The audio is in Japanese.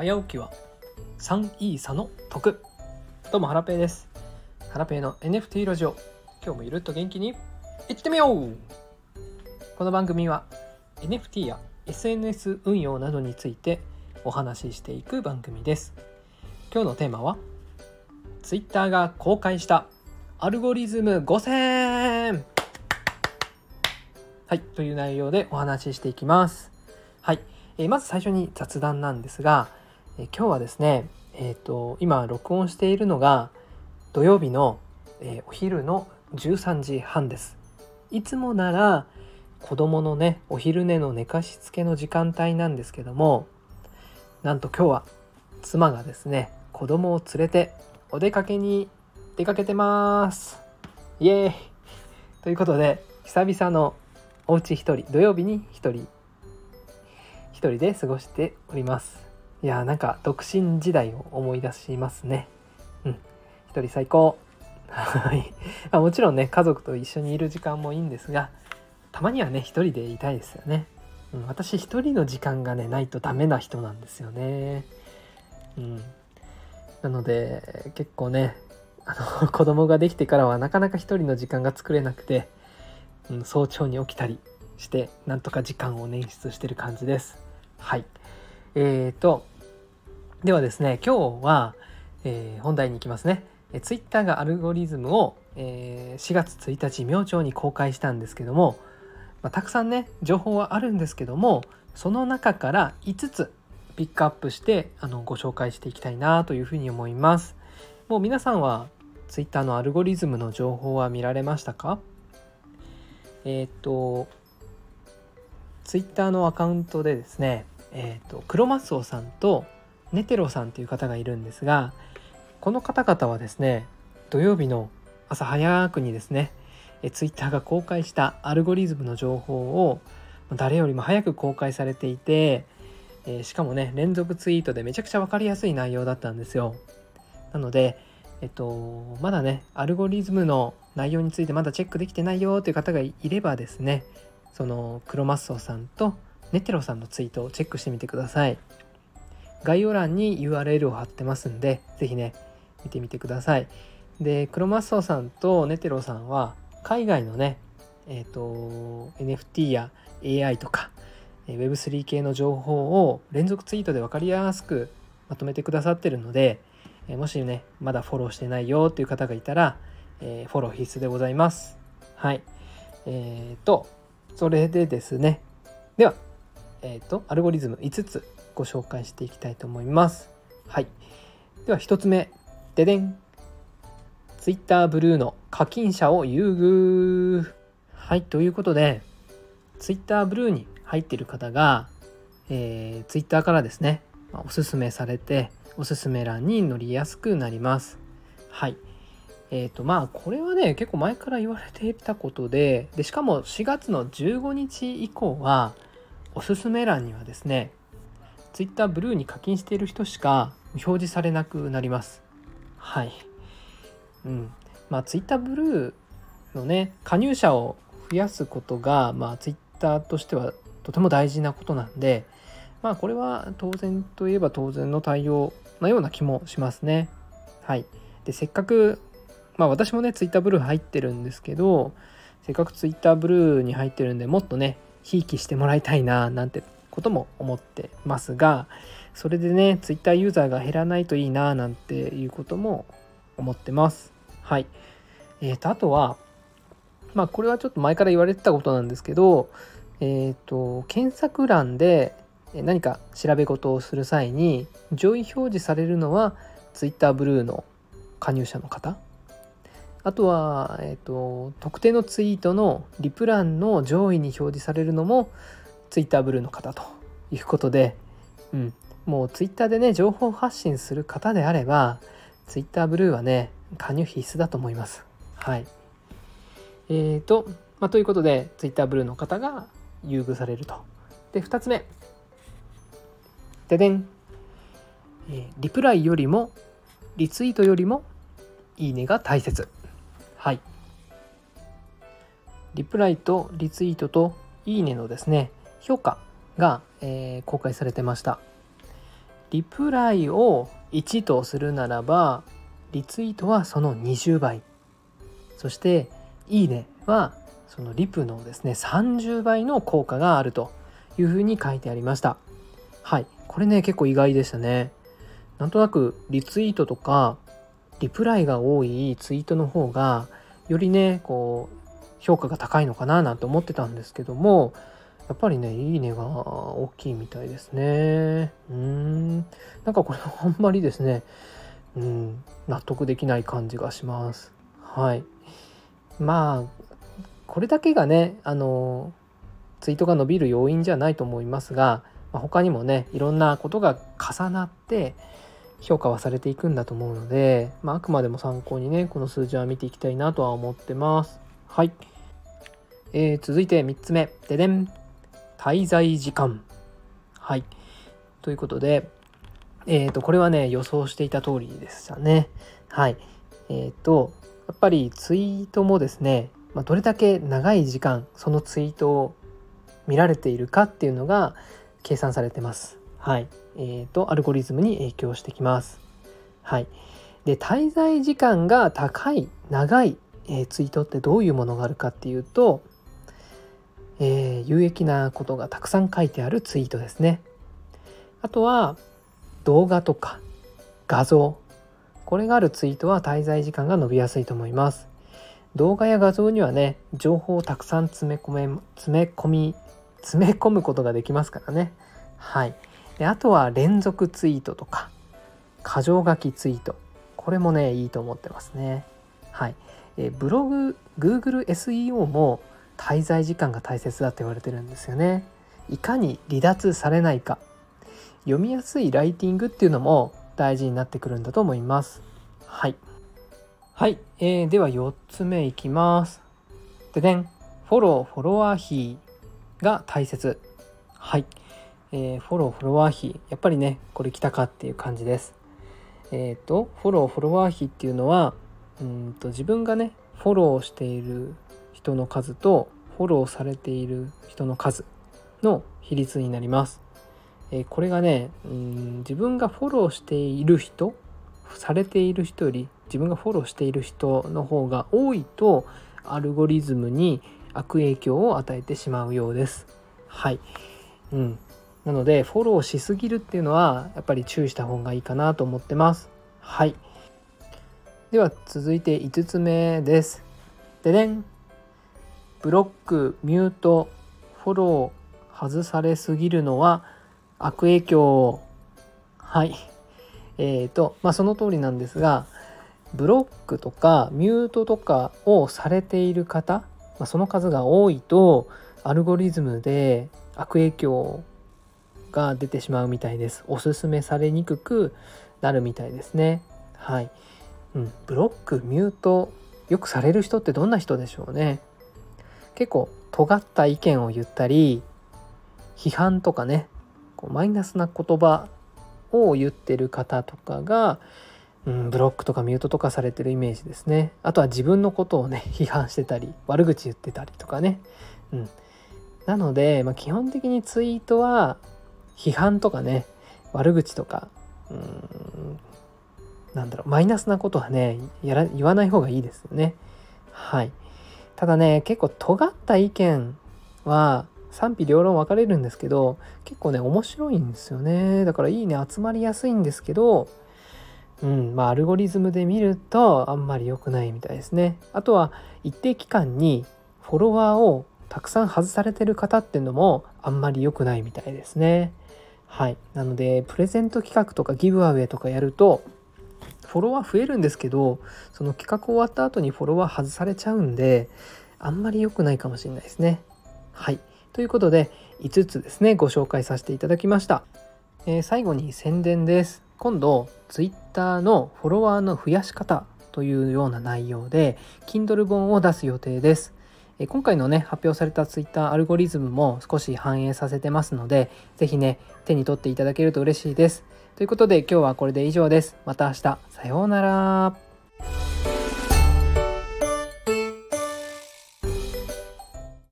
早起きは3いい差の得。どうもハラペーです。ハラペーの NFT ラジオ。今日もゆるっと元気にいってみよう。この番組は NFT や SNS 運用などについてお話ししていく番組です。今日のテーマは Twitter が公開したアルゴリズム5000はいという内容でお話ししていきます。はいえー、まず最初に雑談なんですが、え、今日はですね、えーと、今録音しているのが土曜日の、えお昼の13時半です。いつもなら子供のねお昼寝の寝かしつけの時間帯なんですけどもなんと今日は妻がですね子供を連れてお出かけに出かけてます。イエーイ。ということで久々のおうち一人土曜日に一人一人で過ごしております。いやーなんか独身時代を思い出しますね。うん。一人最高。はい。もちろんね家族と一緒にいる時間もいいんですがたまにはね一人でいたいですよね、うん、私一人の時間がねないとダメな人なんですよね。うん。なので結構ねあの 子供ができてからはなかなか一人の時間が作れなくて、うん、早朝に起きたりしてなんとか時間を捻出してる感じです。はい。えーとではですね今日は、えー、本題に行きますね。え Twitter がアルゴリズムを、えー、4月1日明朝に公開したんですけども、まあ、たくさんね情報はあるんですけどもその中から5つピックアップしてあのご紹介していきたいなというふうに思います。もう皆さんは Twitter のアルゴリズムの情報は見られましたか？えっ、と Twitter のアカウントでですねえーと、クロマッソーさんとネテロさんという方がいるんですがこの方々はですね土曜日の朝早くにですねえツイッターが公開したアルゴリズムの情報を誰よりも早く公開されていて、え、しかもね連続ツイートでめちゃくちゃ分かりやすい内容だったんですよなのでえっとまだねアルゴリズムの内容についてまだチェックできてないよという方がいればですねそのクロマッソさんとネテロさんのツイートをチェックしてみてください。概要欄に URL を貼ってますんで、是非ね、見てみてください。で、クロマッソさんとネテロさんは、海外のね、えっ、ー、と、NFT や AI とか、Web3 系の情報を連続ツイートで分かりやすくまとめてくださってるので、もしね、まだフォローしてないよっていう方がいたら、えー、フォロー必須でございます。はい。えっ、ー、と、それでですね、では、えーと、アルゴリズム5つご紹介していきたいと思います。はい、では1つ目。ででん。Twitter ブルーの課金者を優遇。はい。ということで Twitter ブルーに入っている方が、えー、Twitter からですね。おすすめされておすすめ欄に載りやすくなります。はい。えーとまあこれはね結構前から言われていたことででしかも4月の15日以降はおすすめ欄にはですね Twitter ブルーに課金している人しか表示されなくなります。はい。うん。まあ Twitter ブルーのね加入者を増やすことがまあ Twitter としてはとても大事なことなんでまあこれは当然といえば当然の対応なような気もしますね。はい。でせっかくまあ私もね Twitter ブルー入ってるんですけどせっかく Twitter ブルーに入ってるんでもっとねひいきしてもらいたいななんてことも思ってますがそれでね Twitter ユーザーが減らないといいななんていうことも思ってます。はい。えーとあとはまあこれはちょっと前から言われてたことなんですけどえっ、ー、と検索欄で何か調べ事をする際に上位表示されるのは Twitter ブルーの加入者の方。あとは、えーと、特定のツイートのリプランの上位に表示されるのも Twitter ブルーの方ということで、うん、もう Twitter でね情報発信する方であれば Twitter ブルーはね加入必須だと思います。はい。えーと、まあ、ということで Twitter ブルーの方が優遇されると。で2つ目。ででん。えー、リプライよりもリツイートよりもいいねが大切。はい。リプライとリツイートといいねのですね、評価が、えー、公開されてました。リプライを1とするならばリツイートはその20倍。そしていいねはそのリプのですね30倍の効果があるというふうに書いてありました。はい。これね結構意外でしたね。なんとなくリツイートとかリプライが多いツイートの方がよりねこう評価が高いのかななんて思ってたんですけどもやっぱりねいいねが大きいみたいですね。うん。なんかこれあんまりですねうん納得できない感じがします。はい。まあこれだけがねあのツイートが伸びる要因じゃないと思いますが、まあ、他にもねいろんなことが重なって評価はされていくんだと思うので、まあ、あくまでも参考にねこの数字は見ていきたいなとは思ってます。はい、えー、続いて3つ目。ででん。滞在時間。はい。ということでえーとこれはね予想していた通りでしたね。はい。えっ、ー、とやっぱりツイートもですね、まあ、どれだけ長い時間そのツイートを見られているかっていうのが計算されてます。はい。えーと、アルゴリズムに影響してきます。はい、で滞在時間が高い長い、え、ツイートってどういうものがあるかっていうと、えー、有益なことがたくさん書いてあるツイートですね。あとは動画とか画像これがあるツイートは滞在時間が伸びやすいと思います。動画や画像にはね情報をたくさん詰め込め詰め込み詰め込むことができますからね。はい。であとは連続ツイートとか箇条書きツイートこれもねいいと思ってますねはいえブログ Google SEO も滞在時間が大切だって言われてるんですよね。いかに離脱されないか。読みやすいライティングっていうのも大事になってくるんだと思います。はい。はい、えー、では4つ目いきます。ででん。フォローフォロワー費が大切。はい。えー、フォロー、フォロワー費、やっぱりね、これ来たかっていう感じです。えっ、ー、と、フォロー、フォロワー費っていうのは、うんと自分がね、フォローしている人の数と、フォローされている人の数の比率になります。え、これがね、うん自分がフォローしている人、されている人より自分がフォローしている人の方が多いと、アルゴリズムに悪影響を与えてしまうようです。はい。うん。なのでフォローしすぎるっていうのはやっぱり注意した方がいいかなと思ってますはいでは続いて5つ目ですででんブロックミュートフォロー外されすぎるのは悪影響はいえーとまあその通りなんですがブロックとかミュートとかをされている方、まあ、その数が多いとアルゴリズムで悪影響が出てしまうみたいです。おすすめされにくくなるみたいですね。はい。うん、ブロック、ミュート、よくされる人ってどんな人でしょうね。結構尖った意見を言ったり、批判とかね、こうマイナスな言葉を言ってる方とかが、うん、ブロックとかミュートとかされてるイメージですね。あとは自分のことをね、批判してたり、悪口言ってたりとかね。うん。なので、まあ、基本的にツイートは批判とかね悪口とかうんなんだろうマイナスなことはねやら言わない方がいいですよねはいただね結構尖った意見は賛否両論分かれるんですけど結構ね面白いんですよね。だからいいね集まりやすいんですけどうんまあアルゴリズムで見るとあんまり良くないみたいですね。あとは一定期間にフォロワーをたくさん外されてる方っていうのもあんまり良くないみたいですね。はい。なのでプレゼント企画とかギブアウェイとかやるとフォロワー増えるんですけどその企画終わった後にフォロワー外されちゃうんであんまり良くないかもしれないですね。はい。ということで5つですねご紹介させていただきました、えー、最後に宣伝です。今度 Twitter のフォロワーの増やし方というような内容で Kindle 本を出す予定です。今回のね、発表された Twitter アルゴリズムも少し反映させてますので、是非ね、手に取っていただけると嬉しいです。ということで今日はこれで以上です。また明日。さようなら。